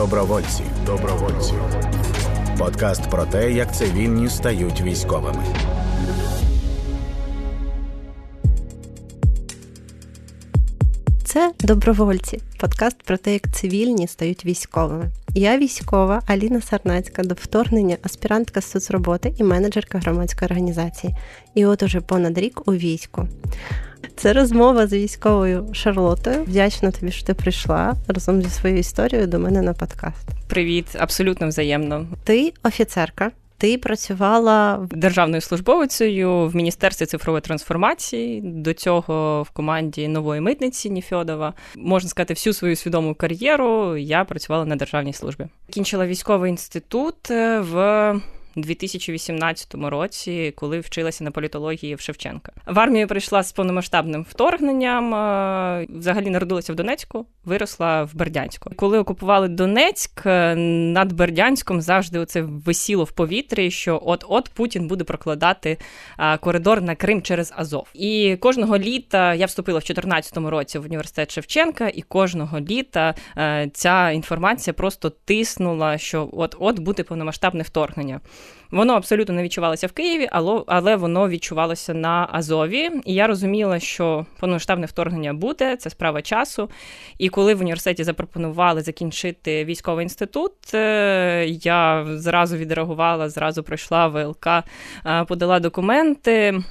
Добровольці. Добровольці. Подкаст про те, як цивільні стають військовими. Добровольці. Подкаст про те, як цивільні стають військовими. Я військова Аліна Сарнацька до вторгнення, аспірантка з соцроботи і менеджерка громадської організації. І от уже понад рік у війську. Це розмова з військовою Шарлотою. Вдячна тобі, що ти прийшла разом зі своєю історією до мене на подкаст. Привіт, абсолютно взаємно. Ти офіцерка. Ти працювала державною службовицею в міністерстві цифрової трансформації. До цього в команді нової митниці Ніфьодова. Можна сказати, всю свою свідому кар'єру я працювала на державній службі. Кінчила військовий інститут е, в 2018 році, коли вчилася на політології в Шевченка. В армію прийшла з повномасштабним вторгненням. Е, взагалі народилася в Донецьку, виросла в Бердянську. Коли окупували Донецьк, е, над Бердянськом завжди оце висіло в повітрі, що от-от Путін буде прокладати е, коридор на Крим через Азов. І кожного літа я вступила в 2014 році в університет Шевченка, і кожного літа ця інформація просто тиснула, що от-от буде повномасштабне вторгнення. Воно абсолютно не відчувалося в Києві, але воно відчувалося на Азові. І я розуміла, що повномасштабне вторгнення буде, це справа часу. І коли в університеті запропонували закінчити військовий інститут, е, я зразу відреагувала, зразу пройшла ВЛК, е, подала документи,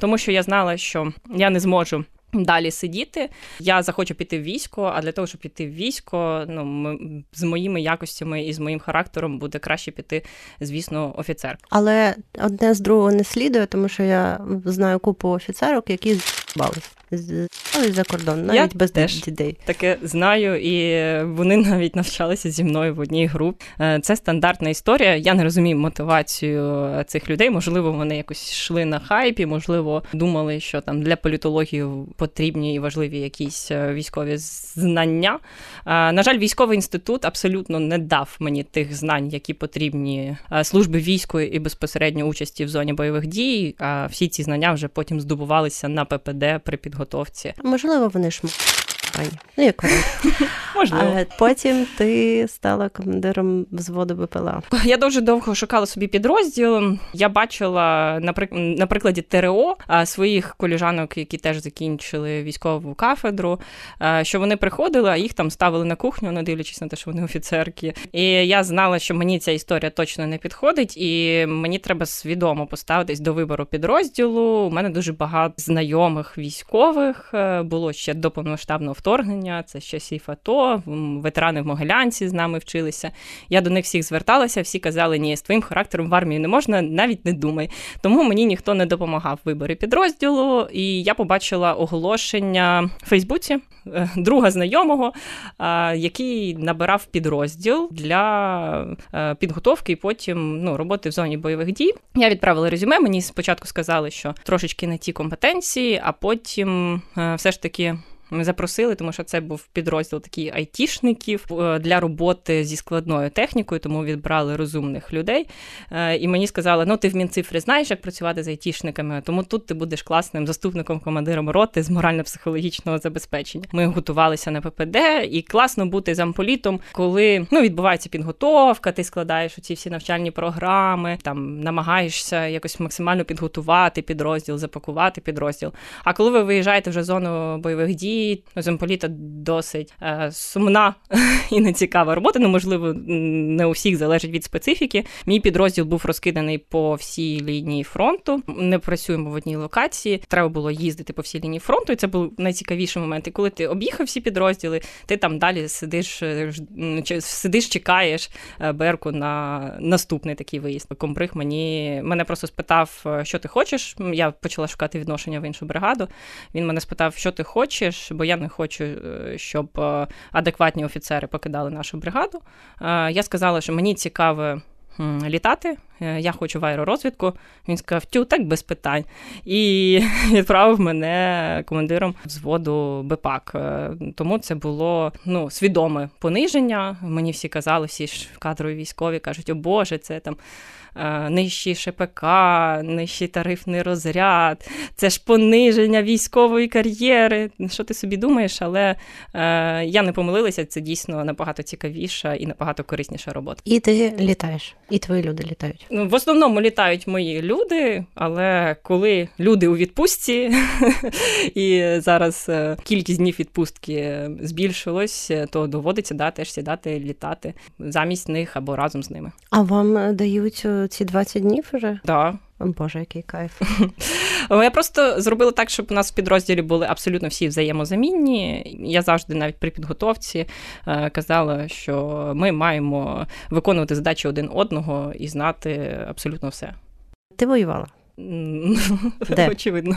тому що я знала, що я не зможу. Далі сидіти. Я захочу піти в військо, а для того, щоб піти в військо, ну ми, з моїми якостями і з моїм характером буде краще піти, звісно, офіцер. Але одне з другого не слідує, тому що я знаю купу офіцерок, які збались за кордон, навіть Я без теж дітей. Таке знаю, і вони навіть навчалися зі мною в одній групі. Е, це стандартна історія. Я не розумію мотивацію цих людей. Можливо, вони якось йшли на хайпі, можливо, думали, що там для політології потрібні і важливі якісь е, військові знання. Е, на жаль, військовий інститут абсолютно не дав мені тих знань, які потрібні служби війської і безпосередньо участі в зоні бойових дій. А всі ці знання вже потім здобувалися на ППД при підготовці. Можливо, вони ж Ну, як Можливо. Потім ти стала командиром взводу БПЛА. Я дуже довго шукала собі підрозділ. Я бачила на прикладі ТРО своїх коліжанок, які теж закінчили військову кафедру, що вони приходили, а їх там ставили на кухню, не дивлячись на те, що вони офіцерки. І я знала, що мені ця історія точно не підходить, і мені треба свідомо поставитись до вибору підрозділу. У мене дуже багато знайомих військових е, було ще до повномасштабного вторгнення, це з часів АТО, ветерани в Могилянці з нами вчилися. Я до них всіх зверталася, всі казали, ні, з твоїм характером в армію не можна, навіть не думай. Тому мені ніхто не допомагав в виборі підрозділу, і я побачила оголошення в Фейсбуці е, друга знайомого, який набирав підрозділ для е, підготовки і потім ну, роботи в зоні бойових дій. Я відправила резюме. Мені спочатку сказали, що трошечки не ті компетенції, а потім е, все ж таки. Ми запросили, тому що це був підрозділ такий айтішників е, для роботи зі складною технікою, тому відбрали розумних людей. Е, і мені сказали: ну ти в Мінцифрі знаєш, як працювати з айтішниками, тому тут ти будеш класним заступником командиром роти з морально-психологічного забезпечення. Ми готувалися на ППД, і класно бути замполітом, коли ну відбувається підготовка, ти складаєш оці всі навчальні програми, там намагаєшся якось максимально підготувати підрозділ, запакувати підрозділ. А коли ви виїжджаєте вже в зону бойових дій і замполіта досить е, сумна і нецікава робота. Ну, можливо, не у всіх залежить від специфіки. Мій підрозділ був розкиданий по всій лінії фронту. Не працюємо в одній локації. Треба було їздити по всій лінії фронту, і це був найцікавіший момент. І коли ти об'їхав всі підрозділи, ти там далі сидиш, е, сидиш, чекаєш е, Берку на наступний такий виїзд. Комбриг мені мене просто спитав, е, що ти хочеш. Я почала шукати відношення в іншу бригаду. Він мене спитав, що ти хочеш бо я не хочу, е, щоб е, адекватні офіцери покидали нашу бригаду. Е, я сказала, що мені цікаве. Літати, я хочу в аеророзвідку. Він сказав, тю, так без питань. І відправив мене командиром взводу БПАК. Тому це було ну, свідоме пониження. Мені всі казали, всі ж кадрові військові кажуть, о Боже, це там нижчий ШПК, нижчий тарифний розряд, це ж пониження військової кар'єри. Що ти собі думаєш? Але е, я не помилилася, це дійсно набагато цікавіша і набагато корисніша робота. І ти літаєш, і твої люди літають. Ну, в основному літають мої люди, але коли люди у відпустці, і зараз е, кількість днів відпустки збільшилось, то доводиться да, теж сідати, літати замість них або разом з ними. А вам дають е, ці 20 днів вже? Да. Боже, який кайф. Я просто зробила так, щоб у нас в підрозділі були абсолютно всі взаємозамінні. Я завжди, навіть при підготовці, е, казала, що ми маємо виконувати задачі один одного і знати абсолютно все. Ти воювала? Де? Очевидно,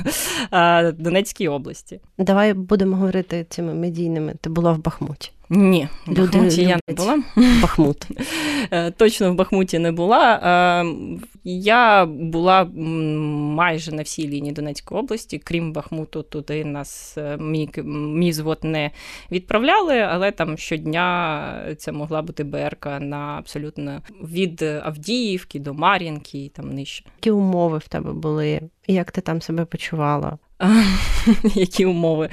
в Донецькій області. Давай будемо говорити цими медійними. Ти була в Бахмуті. Ні, в Бахмуті я не була. Бахмут. Е, точно в Бахмуті не була. Е, я була майже на всій лінії Донецької області, крім Бахмуту, туди нас е, мій, мій звод не відправляли, але там щодня це могла бути БРК на абсолютно від Авдіївки до Мар'їнки і там нижче. Які умови в тебе були? Як ти там себе почувала? які умови.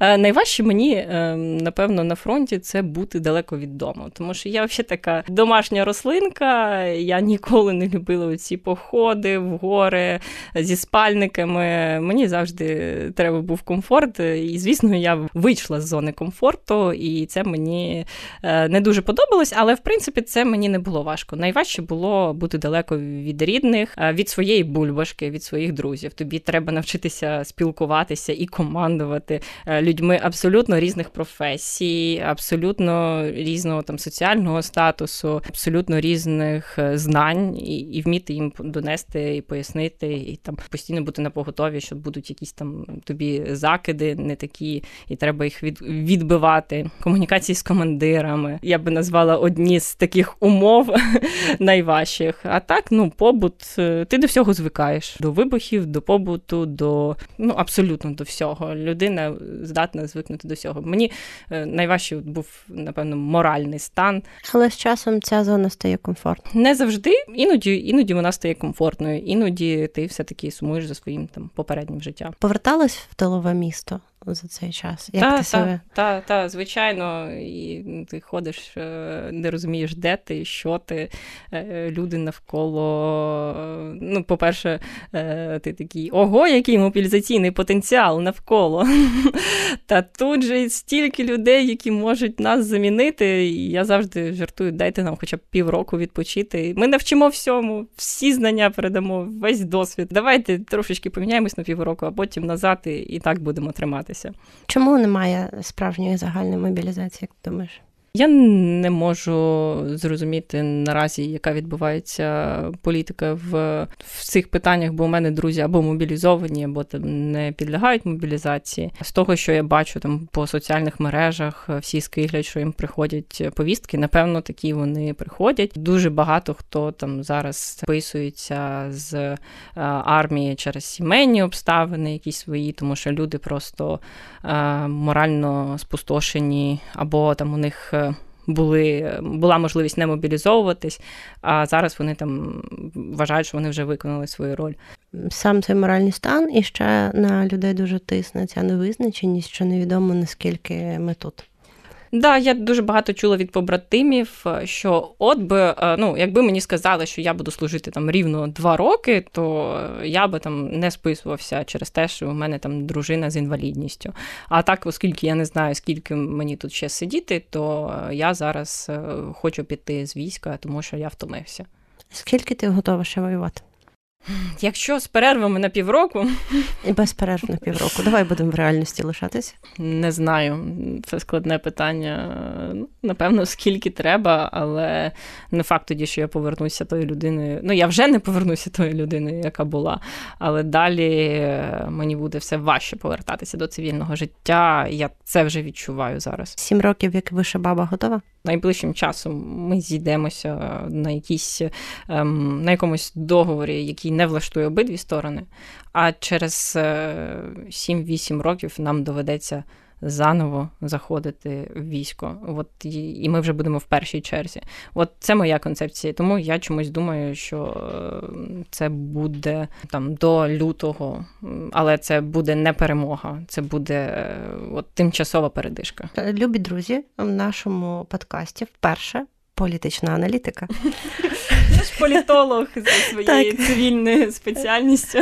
Е, найважче мені, е, напевно, на фронті це бути далеко від дому. Тому що я взагалі така домашня рослинка, я ніколи не любила ці походи в гори зі спальниками. Мені завжди треба був комфорт. І, звісно, я вийшла з зони комфорту, і це мені е, не дуже подобалось, але в принципі це мені не було важко. Найважче було бути далеко від рідних, від своєї бульбашки, від своїх друзів. Тобі треба навчитися спілкуватися спілкуватися і командувати е, людьми абсолютно різних професій, абсолютно різного там соціального статусу, абсолютно різних е, знань, і і вміти їм донести і пояснити, і там постійно бути на поготові, що будуть якісь там тобі закиди, не такі, і треба їх від, відбивати. Комунікації з командирами. Я би назвала одні з таких умов найважчих. А так, ну, побут, е, ти до всього звикаєш: до вибухів, до побуту, до ну абсолютно до всього. Людина здатна звикнути до всього. Мені е, найважче був, напевно, моральний стан. Але з часом ця зона стає комфортною. Не завжди, іноді іноді вона стає комфортною, іноді ти все-таки сумуєш за своїм там попереднім життям. Поверталась в тилове місто за цей час? Як та, ти себе? Так, та, звичайно, і ти ходиш, е, не розумієш, де ти, що ти, е, люди навколо. Ну, по-перше, ти такий ого, який мобілізаційний потенціал навколо. Та тут же стільки людей, які можуть нас замінити. І я завжди жартую, дайте нам хоча б півроку відпочити. Ми навчимо всьому, всі знання передамо, весь досвід. Давайте трошечки поміняємось на півроку, а потім назад і, так будемо триматися. Чому немає справжньої загальної мобілізації, як ти думаєш? Я не можу зрозуміти наразі, яка відбувається політика в в цих питаннях, бо у мене друзі або мобілізовані, або там не підлягають мобілізації. З того, що я бачу там по соціальних мережах, всі скиглять, що їм приходять повістки. Напевно, такі вони приходять. Дуже багато хто там зараз списується з е, армії через сімейні обставини, якісь свої, тому що люди просто е, морально спустошені, або там у них були, була можливість не мобілізовуватись, а зараз вони там вважають, що вони вже виконали свою роль. Сам цей моральний стан і ще на людей дуже тисне ця невизначеність, що невідомо наскільки ми тут. Да, я дуже багато чула від побратимів, що от би, е, ну, якби мені сказали, що я буду служити там рівно два роки, то я би там не списувався через те, що у мене там дружина з інвалідністю. А так, оскільки я не знаю, скільки мені тут ще сидіти, то я зараз е, хочу піти з війська, тому що я втомився. Скільки ти готова ще воювати? Якщо з перервами на півроку. І без перерв на півроку. Давай будемо в реальності лишатись. Не знаю. Це складне питання. Ну, напевно, скільки треба, але не факт тоді, що я повернуся тою людиною. Ну, я вже не повернуся тою людиною, яка була. Але далі е, мені буде все важче повертатися до цивільного життя. Я це вже відчуваю зараз. Сім років, як виша баба, готова? Найближчим часом ми зійдемося на якійсь ем, на якомусь договорі, який не влаштує обидві сторони. А через 7-8 е, років нам доведеться заново заходити в військо. От і ми вже будемо в першій черзі. От це моя концепція. Тому я чомусь думаю, що е, це буде там до лютого, але це буде не перемога, це буде е, от тимчасова передишка. Любі друзі, в нашому подкасті вперше політична аналітика. Ж політолог за своєю цивільною спеціальністю.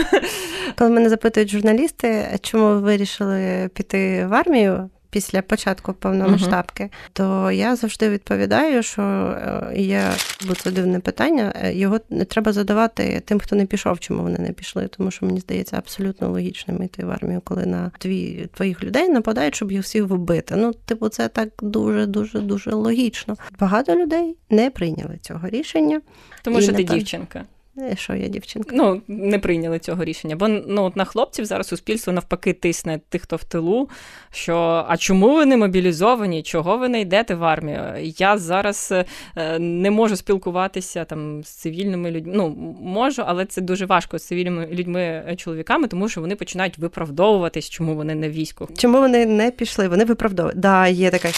Коли мене запитують журналісти, чому ви вирішили піти в армію? Після початку повномасштабки, uh-huh. то я завжди відповідаю, що е, є бо це дивне питання. Е, його не треба задавати тим, хто не пішов, чому вони не пішли. Тому що мені здається абсолютно логічним йти в армію, коли на твій твоїх людей нападають, щоб їх всіх вбити. Ну, типу, це так дуже дуже дуже логічно. Багато людей не прийняли цього рішення, тому що ти дівчинка. Е, що я дівчинка? Ну, не прийняли цього рішення. Бо ну, от на хлопців зараз суспільство навпаки тисне тих, хто в тилу. Що а чому ви не мобілізовані? Чого ви не йдете в армію? Я зараз е, не можу спілкуватися там з цивільними людьми. Ну, можу, але це дуже важко з цивільними людьми-чоловіками, е, тому що вони починають виправдовуватись, чому вони не війську. Чому вони не пішли? Вони виправдовують. Да, є така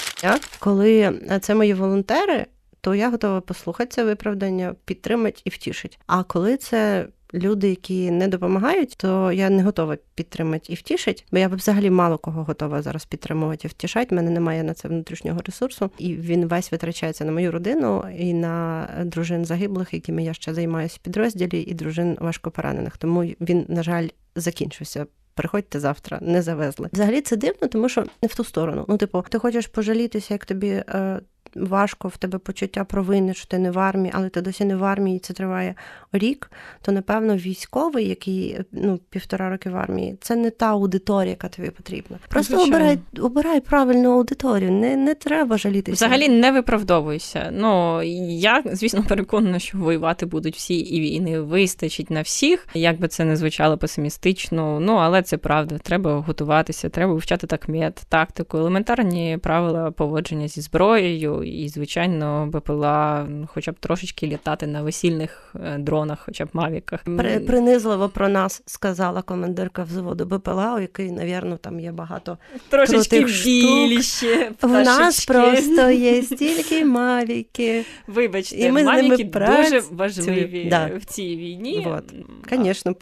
коли це мої волонтери то я готова послухати це виправдання, підтримати і втішити. А коли це люди, які не допомагають, то я не готова підтримати і втішити, бо я взагалі мало кого готова зараз підтримувати і втішати. У мене немає на це внутрішнього ресурсу, і він весь витрачається на мою родину і на дружин загиблих, якими я ще займаюся в підрозділі, і дружин важкопоранених. Тому він, на жаль, закінчився. Приходьте завтра, не завезли. Взагалі це дивно, тому що не в ту сторону. Ну, типу, ти хочеш пожалітися, як тобі е, важко в тебе почуття провини, що ти не в армії, але ти досі не в армії, і це триває рік, то напевно військовий, який ну півтора роки в армії, це не та аудиторія, яка тобі потрібна. Просто Звичайно. обирай обирай правильну аудиторію. Не не треба жалітися. Взагалі не виправдовуйся. Ну я звісно переконана, що воювати будуть всі, і війни вистачить на всіх. Як би це не звучало песимістично, ну але це правда. Треба готуватися, треба вивчати такмет, тактику, елементарні правила поводження зі зброєю і, звичайно, БПЛА хоча б трошечки літати на весільних е, дронах, хоча б мавіках. При, принизливо про нас сказала командирка взводу БПЛА, у який, навірно, там є багато трошечки більше. У нас просто є стільки мавіки. Вибачте, і ми мавіки дуже важливі да. в цій війні. Вот. Звісно,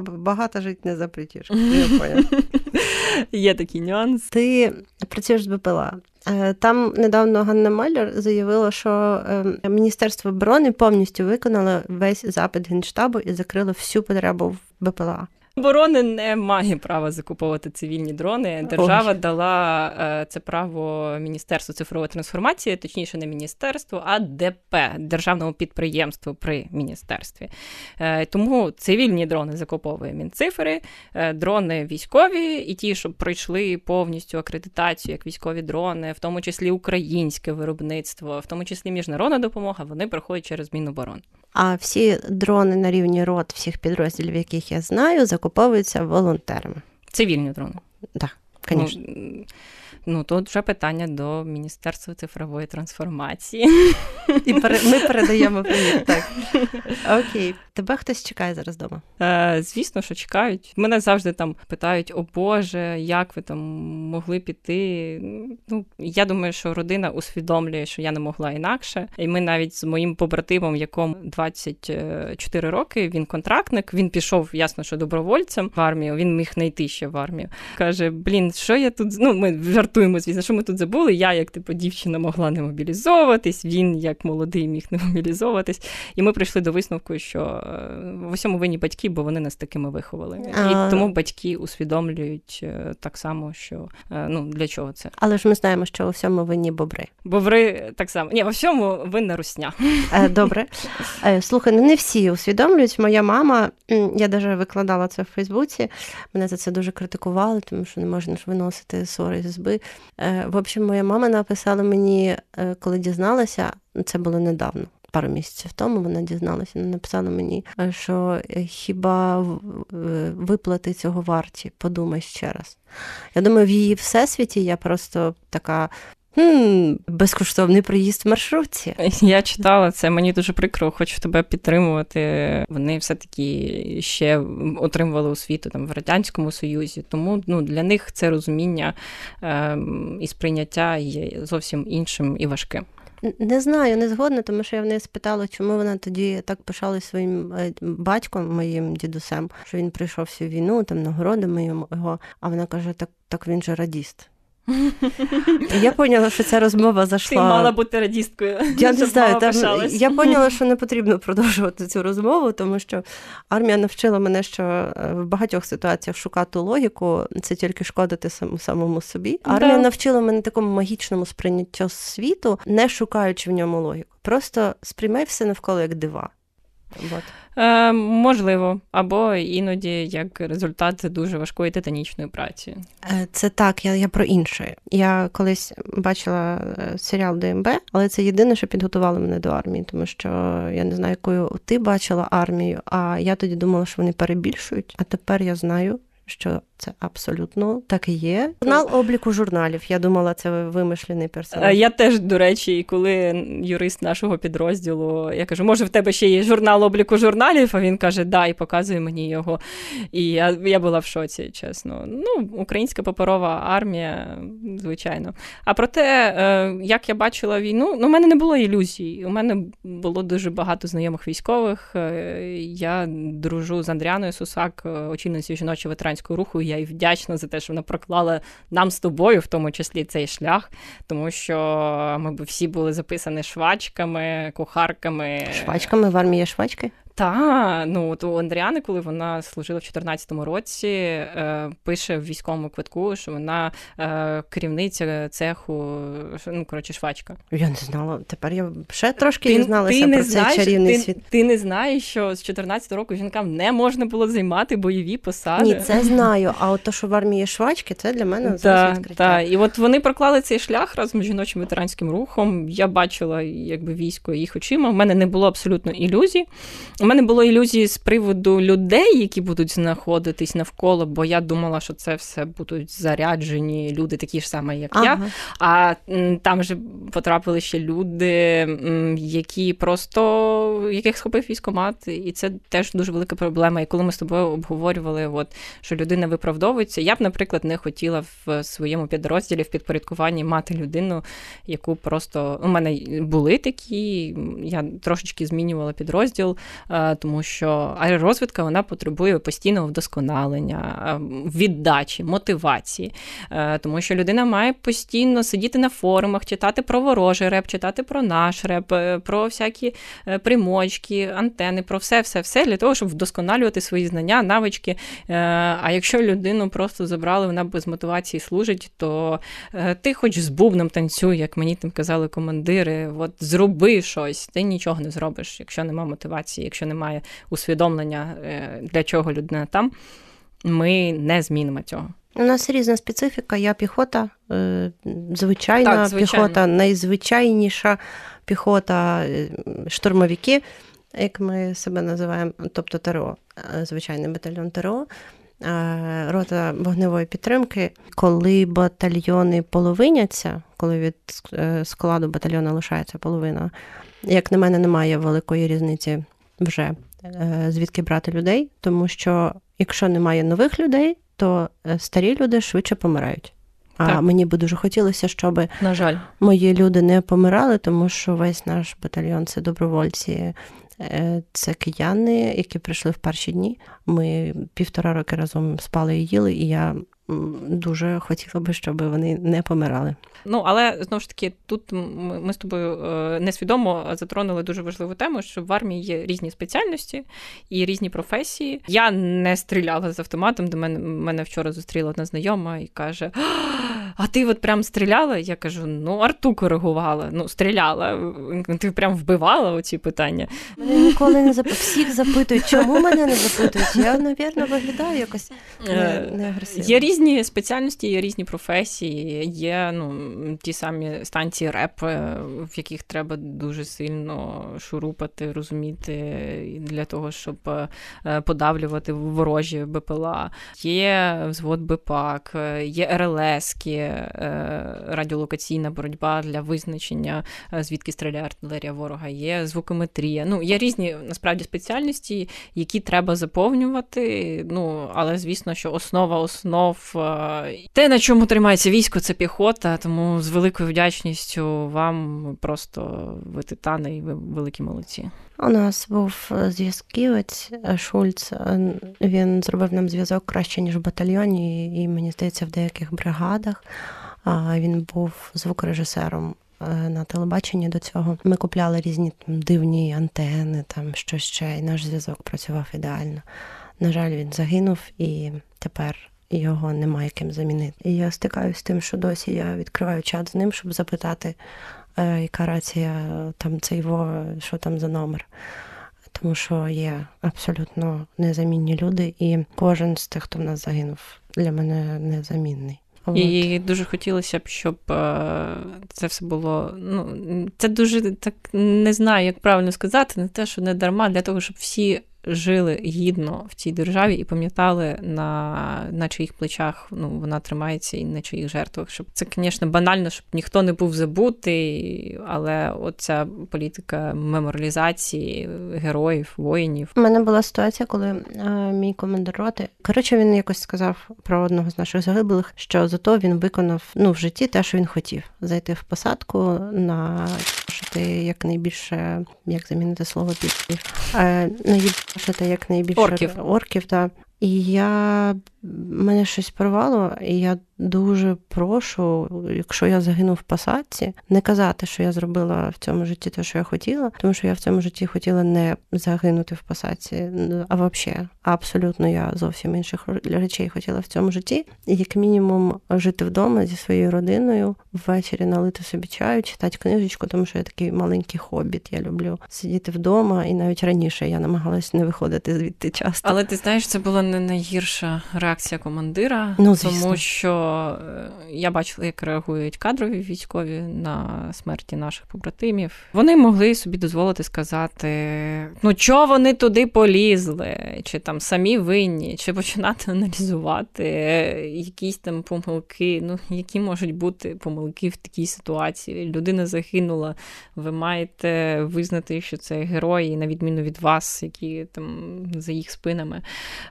багато жити не запретиш. Є такий нюанс. Ти працюєш з БПЛА. Е, там недавно Ганна Маляр заявила, що ем, Міністерство оборони повністю виконало весь запит генштабу і закрило всю потребу в БПЛА. Оборони не має права закуповувати цивільні дрони. Держава Ой. дала е, це право Міністерству цифрової трансформації, точніше, не міністерству, а ДП державному підприємству при міністерстві. Е, тому цивільні дрони закуповує Мінцифри, е, дрони військові і ті, що пройшли повністю акредитацію як військові дрони, в тому числі українське виробництво, в тому числі міжнародна допомога, вони проходять через Міноборони. А всі дрони на рівні рот всіх підрозділів, яких я знаю, закуповуються волонтерами. Цивільні дрони. Так, звісно. Ну, Ну тут вже питання до Міністерства цифрової трансформації. І ми передаємо привіт. Так. Окей. Тебе хтось чекає зараз вдома? Е, Звісно, що чекають. Мене завжди там питають: о Боже, як ви там могли піти? Ну, Я думаю, що родина усвідомлює, що я не могла інакше. І ми навіть з моїм побратимом, якому 24 роки, він контрактник, він пішов, ясно, що добровольцем в армію, він міг знайти ще в армію. Каже: Блін, що я тут? Ну, ми жартуємо, звісно, що ми тут забули. Я, як типу, дівчина могла не мобілізовуватись, він як молодий міг не мобілізовуватись. І ми прийшли до висновку, що в усьому винні батьки, бо вони нас такими виховали. А... І тому батьки усвідомлюють е, так само, що е, ну для чого це. Але ж ми знаємо, що у всьому винні бобри. Бобри так само. Ні, во всьому винна русня. Е, добре. Слухай, ну не всі усвідомлюють. Моя мама, я навіть викладала це в Фейсбуці. Мене за це дуже критикували, тому що не можна ж виносити ссори з зби. В общем, моя мама написала мені, коли дізналася, це було недавно пару місяців тому вона дізналася, написала мені, що е, хіба виплати цього варті? Подумай ще раз. Я думаю, в її всесвіті я просто така. Хм, безкоштовний проїзд в маршрутці. Я читала це, мені дуже прикро, хочу тебе підтримувати. Вони все-таки ще отримували освіту там в Радянському Союзі, тому ну, для них це розуміння е, і сприйняття є зовсім іншим і важким. Не знаю, не згодна, тому що я в неї спитала, чому вона тоді так пишалась своїм е, батьком, моїм дідусем, що він прийшов всю війну, там нагородами його, а вона каже: так, так він же радіст. Я поняла, що ця розмова зайшла. Ти мала бути радісткою. Я не знаю, там, я поняла, що не потрібно продовжувати цю розмову, тому що армія навчила мене, що е, в багатьох ситуаціях шукати логіку це тільки шкодити самому собі. Армія да. навчила мене такому магічному сприйняттю світу, не шукаючи в ньому логіку. Просто сприймай все навколо як дива. Вот. Е, Можливо, або іноді як результат дуже важкої титанічної праці. Е, це так, я я про інше. Я колись бачила е, серіал ДМБ, але це єдине, що підготувало мене до армії, тому що я не знаю, якою ти бачила армію. А я тоді думала, що вони перебільшують. А тепер я знаю, що це абсолютно так і є. Журнал обліку журналів. Я думала, це вимишлений персонаж. Я теж, до речі, коли юрист нашого підрозділу, я кажу, може, в тебе ще є журнал обліку журналів? А він каже, да, і показує мені його. І я я була в шоці, чесно. Ну, українська паперова армія, звичайно. А проте, е, як я бачила війну, ну, у мене не було ілюзій. У мене було дуже багато знайомих військових. Е, я дружу з Андріаною Сусак, е, очільницею жіночого ветеранського руху я й вдячна за те, що вона проклала нам з тобою, в тому числі цей шлях, тому що ми б всі були записані швачками, кухарками. Швачками в армії швачки? Та, ну от у Андріани, коли вона служила в 2014 році, е, пише в військовому квитку, що вона е, керівниця цеху, ну коротше, швачка. Я не знала. Тепер я ще трошки ти, дізналася ти про цей знаєш, чарівний ти, світ. Ти не знаєш, що з 14 року жінкам не можна було займати бойові посади. Ні, це знаю. А от то, що в армії швачки, це для мене зараз відкриття. Так, і от вони проклали цей шлях разом з жіночим ветеранським рухом. Я бачила, якби військо їх очима. У мене не було абсолютно ілюзій мене було ілюзії з приводу людей, які будуть знаходитись навколо, бо я думала, що це все будуть заряджені люди, такі ж самі, як ага. я. А там же потрапили ще люди, які просто яких схопив військомат, і це теж дуже велика проблема. І коли ми з тобою обговорювали, от що людина виправдовується, я б, наприклад, не хотіла в своєму підрозділі в підпорядкуванні мати людину, яку просто у мене були такі. Я трошечки змінювала підрозділ. Е, тому що аеророзвідка вона потребує постійного вдосконалення, е, віддачі, мотивації, е, тому що людина має постійно сидіти на форумах, читати про ворожий реп, читати про наш реп, про всякі примочки, антени, про все, все, все для того, щоб вдосконалювати свої знання, навички. А якщо людину просто забрали, вона без мотивації служить, то ти хоч з бубном танцюй, як мені там казали командири, от зроби щось, ти нічого не зробиш, якщо нема мотивації, якщо немає усвідомлення, е, для чого людина там, ми не змінимо цього. У нас різна специфіка. Я піхота, е, звичайна так, піхота, найзвичайніша піхота, е, штурмовики, як ми себе називаємо, тобто ТРО, звичайний батальйон ТРО. Рота вогневої підтримки, коли батальйони половиняться, коли від складу батальйону лишається половина, як на мене, немає великої різниці вже е, звідки брати людей, тому що якщо немає нових людей, то е, старі люди швидше помирають. А так. мені би дуже хотілося, щоб на жаль мої люди не помирали, тому що весь наш батальйон це добровольці, е, це кияни, які прийшли в перші дні. Ми півтора роки разом спали і їли, і я дуже хотіла би, щоб вони не помирали. Ну але знову ж таки, тут ми з тобою е, несвідомо затронули дуже важливу тему, що в армії є різні спеціальності і різні професії. Я не стріляла з автоматом. До мене мене вчора зустріла одна знайома і каже: А ти от прям стріляла? Я кажу: ну, арту коригувала. Ну, стріляла. Ти прям вбивала оці питання. Мене ніколи не зап... всіх запитують, чому мене не запитують. Я, навірно, виглядаю якось не, е, не агресивно. Є різні спеціальності, є різні професії, є ну ті самі станції РЕП, е, в яких треба дуже сильно шурупати, розуміти для того, щоб е, подавлювати ворожі БПЛА. Є взвод БПАК, є РЛСки, е, радіолокаційна боротьба для визначення, е, звідки стріляє артилерія ворога, є звукометрія. Ну, є різні насправді спеціальності, які треба заповнювати. Ну, але звісно, що основа основ те, на чому тримається військо, це піхота. Тому з великою вдячністю вам просто ви титани і ви великі молодці. У нас був зв'язківець Шульц. Він зробив нам зв'язок краще ніж в батальйоні, і мені здається, в деяких бригадах. Він був звукорежисером е, на телебаченні до цього. Ми купляли різні там, дивні антени, там що ще, і наш зв'язок працював ідеально. На жаль, він загинув і тепер. Його немає ким замінити. І я стикаюся з тим, що досі я відкриваю чат з ним, щоб запитати, е, яка рація там цей во, що там за номер тому що є абсолютно незамінні люди, і кожен з тих, хто в нас загинув, для мене незамінний. І дуже хотілося б, щоб е, це все було. Ну, це дуже так не знаю, як правильно сказати, не те, що не дарма, для того, щоб всі жили гідно в цій державі і пам'ятали, на на чиїх плечах ну, вона тримається і на чиїх жертвах. Щоб це, звісно, банально, щоб ніхто не був забутий, але оця політика меморалізації героїв, воїнів. У мене була ситуація, коли а, мій командир роти, коротше, він якось сказав про одного з наших загиблих, що зато він виконав ну, в житті те, що він хотів: зайти в посадку на якнайбільше, як замінити слово під наїбашити якнайбільше орків. орків да. І я мене щось порвало, і я дуже прошу, якщо я загину в посадці, не казати, що я зробила в цьому житті те, що я хотіла, тому що я в цьому житті хотіла не загинути в посадці, а взагалі, абсолютно я зовсім інших речей хотіла в цьому житті. І як мінімум жити вдома зі своєю родиною, ввечері налити собі чаю, читати книжечку, тому що я такий маленький хобіт. Я люблю сидіти вдома, і навіть раніше я намагалась не виходити звідти часто. Але ти знаєш, це була не найгірша реакція командира, ну, тому що е, я бачила, як реагують кадрові військові на смерті наших побратимів. Вони могли собі дозволити сказати: ну чого вони туди полізли, чи там самі винні, чи починати аналізувати якісь там помилки. Ну, які можуть бути помилки в такій ситуації? Людина загинула. Ви маєте визнати, що це герої, на відміну від вас, які там за їх спинами.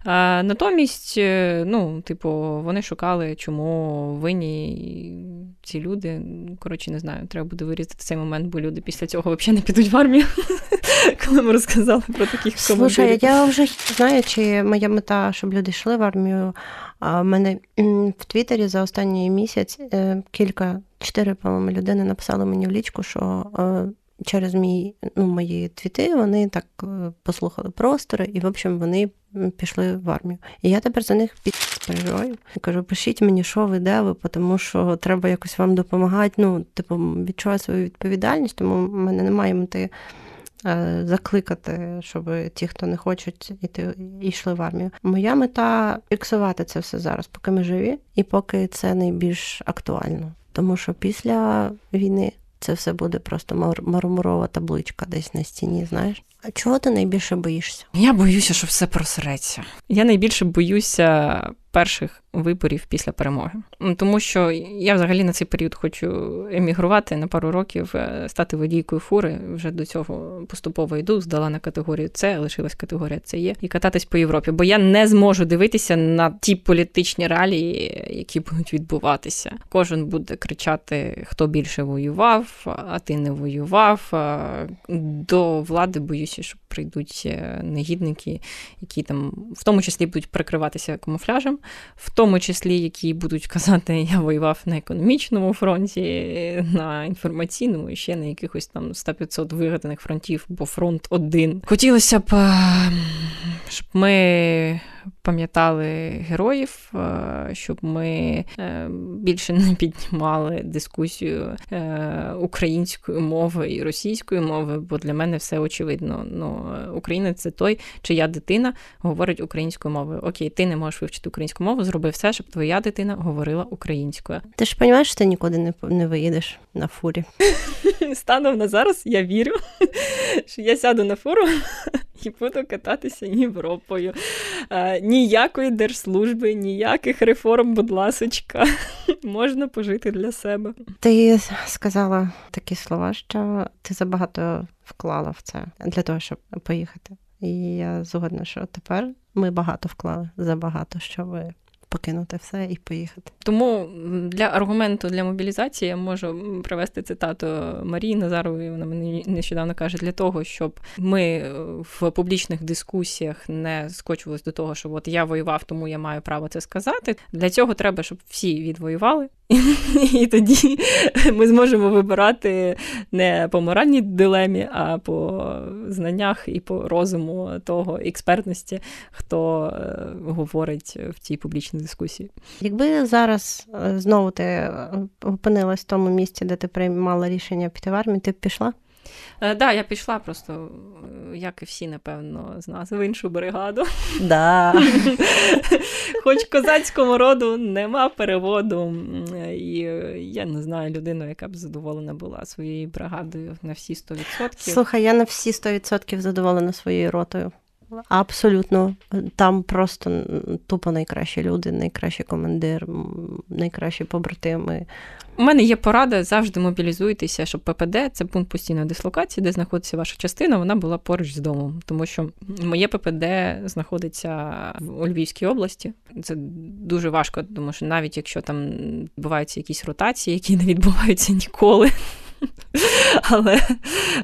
А, Натомість, е, ну, типу, вони шукали, чому винні ці люди. Коротше, не знаю, треба буде вирізати цей момент, бо люди після цього взагалі не підуть в армію, коли ми розказали про таких. Слушай, я вже знаю, чи моя мета, щоб люди йшли в армію. А в мене в Твіттері за останній місяць е, кілька, чотири, по-моєму, людини написали мені в лічку, що е, через мій, ну, мої твіти вони так е, послухали простори, і, в общем, вони пішли в армію. І я тепер за них переживаю. Кажу, пишіть мені, що ви де ви, тому що треба якось вам допомагати. Ну, типу, відчуваю свою відповідальність, тому в мене немає мети. Е, закликати, щоб ті, хто не хочуть іти, йшли в армію. Моя мета фіксувати це все зараз, поки ми живі, і поки це найбільш актуально. Тому що після війни це все буде просто мармурова табличка десь на стіні, знаєш. А чого ти найбільше боїшся? Я боюся, що все просереться. Я найбільше боюся перших виборів після перемоги. Тому що я взагалі на цей період хочу емігрувати на пару років, е, стати водійкою фури. Вже до цього поступово йду, здала на категорію С, лишилась категорія С є, і кататись по Європі. Бо я не зможу дивитися на ті політичні реалії, які будуть відбуватися. Кожен буде кричати, хто більше воював, а ти не воював. До влади боюся, що прийдуть е, негідники, які там в тому числі будуть прикриватися камуфляжем в тому числі, які будуть казати, я воював на економічному фронті, на інформаційному і ще на якихось там 100-500 вигаданих фронтів, бо фронт один. Хотілося б, щоб ми пам'ятали героїв, е, щоб ми е, більше не піднімали дискусію е, української мови і російської мови, бо для мене все очевидно. Ну, Україна це той, чия дитина говорить українською мовою. Окей, ти не можеш вивчити українську мову, зроби все, щоб твоя дитина говорила українською. Ти ж розумієш, що ти нікуди не не виїдеш на фурі. Станом на зараз я вірю, що я сяду на фуру і буду кататися Європою. Е, ніякої держслужби, ніяких реформ, будь ласочка, можна пожити для себе. Ти сказала такі слова, що ти забагато вклала в це для того, щоб поїхати. І я згодна, що тепер ми багато вклали забагато, щоб покинути все і поїхати. Тому для аргументу для мобілізації я можу привести цитату Марії Назарової. Вона мені нещодавно каже, для того, щоб ми е, в публічних дискусіях не скочувалися до того, що от я воював, тому я маю право це сказати. Для цього треба, щоб всі відвоювали. І тоді ми зможемо вибирати не по моральній дилемі, а по знаннях і по розуму того експертності, хто е, говорить в цій публічній дискусії. Якби зараз е, знову ти е, опинилась в тому місці, де ти приймала рішення піти в армію, ти б пішла? Так, е, да, я пішла просто, як і всі, напевно, з нас в іншу бригаду. Да. Хоч козацькому роду нема переводу. І я не знаю людину, яка б задоволена була своєю бригадою на всі 100%. Слухай, я на всі 100% задоволена своєю ротою. Абсолютно, там просто тупо найкращі люди, найкращий командир, найкращі побратими. У мене є порада, завжди мобілізуйтеся, щоб ППД це пункт постійної дислокації, де знаходиться ваша частина, вона була поруч з домом. Тому що моє ППД знаходиться у Львівській області. Це дуже важко, тому що навіть якщо там відбуваються якісь ротації, які не відбуваються ніколи. Але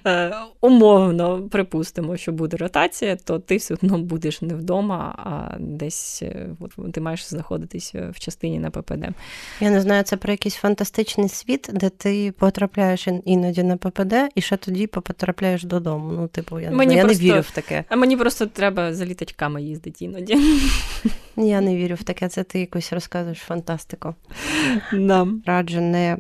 е, умовно припустимо, що буде ротація, то ти все одно будеш не вдома, а десь е, от, ти маєш знаходитись в частині на ППД. Я не знаю, це про якийсь фантастичний світ, де ти потрапляєш іноді на ППД і ще тоді потрапляєш додому. Ну, типу, я, мені я просто, не вірю в таке. А мені просто треба за літачками їздити іноді. Я не вірю в таке, це ти якось розказуєш фантастику. Да. Раджу не Е,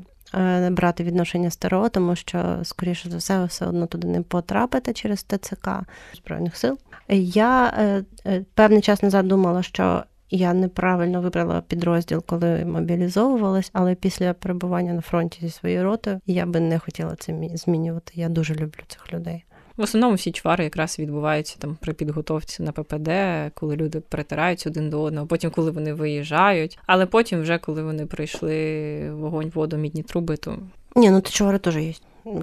брати відношення старого, тому що, скоріше за все, все одно туди не потрапити через ТЦК Збройних сил. Я е, е, певний час назад думала, що я неправильно вибрала підрозділ, коли мобілізовувалась, але після перебування на фронті зі своєю ротою я би не хотіла це змінювати. Я дуже люблю цих людей. В основному всі чвари якраз відбуваються там при підготовці на ППД, коли люди притираються один до одного, потім, коли вони виїжджають, але потім, вже коли вони пройшли вогонь, воду, мідні труби, то ні, ну то чвари теж є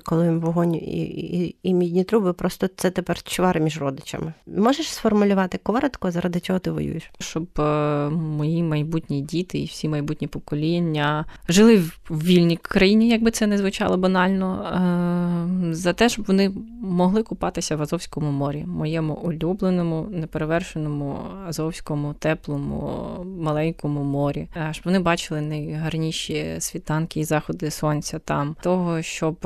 коли вогонь і, і і, мідні труби, просто це тепер чвари між родичами. Можеш сформулювати коротко, заради чого ти воюєш? Щоб е, мої майбутні діти і всі майбутні покоління жили в вільній країні, якби це не звучало банально, е, за те, щоб вони могли купатися в Азовському морі, моєму улюбленому, неперевершеному азовському, теплому, маленькому морі, е, щоб вони бачили найгарніші світанки і заходи сонця там, того, щоб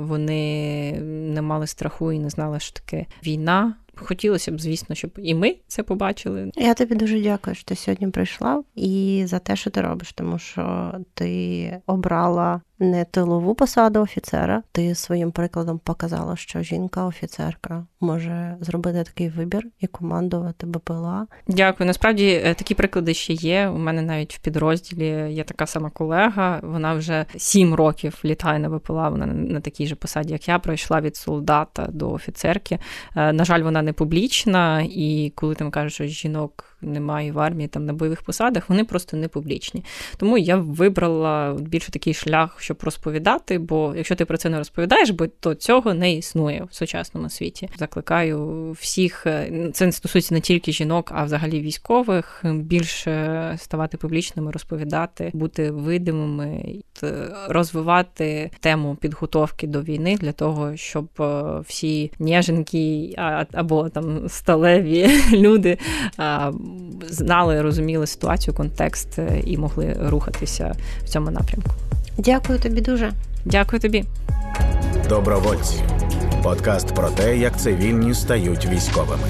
вони не мали страху і не знали, що таке війна. Хотілося б, звісно, щоб і ми це побачили. Я тобі дуже дякую, що ти сьогодні прийшла і за те, що ти робиш, тому що ти обрала не тилову посаду офіцера. Ти своїм прикладом показала, що жінка-офіцерка може зробити такий вибір і командувати БПЛА. Дякую. Насправді е, такі приклади ще є. У мене навіть в підрозділі є така сама колега. Вона вже сім років літає на БПЛА. Вона на такій же посаді, як я, пройшла від солдата до офіцерки. Е, на жаль, вона не публічна, і коли там кажуть, що жінок немає в армії там на бойових посадах, вони просто не публічні. Тому я вибрала більше такий шлях, щоб розповідати. Бо якщо ти про це не розповідаєш, бо то цього не існує в сучасному світі. Закликаю всіх, е, це не стосується не тільки жінок, а взагалі військових, більше ставати публічними, розповідати, бути видимими, розвивати тему підготовки до війни для того, щоб е, всі ніженькі або там сталеві люди знали, розуміли ситуацію, контекст е, і могли рухатися в цьому напрямку. Дякую тобі дуже. Дякую тобі. Добровольці. Подкаст про те, як цивільні стають військовими.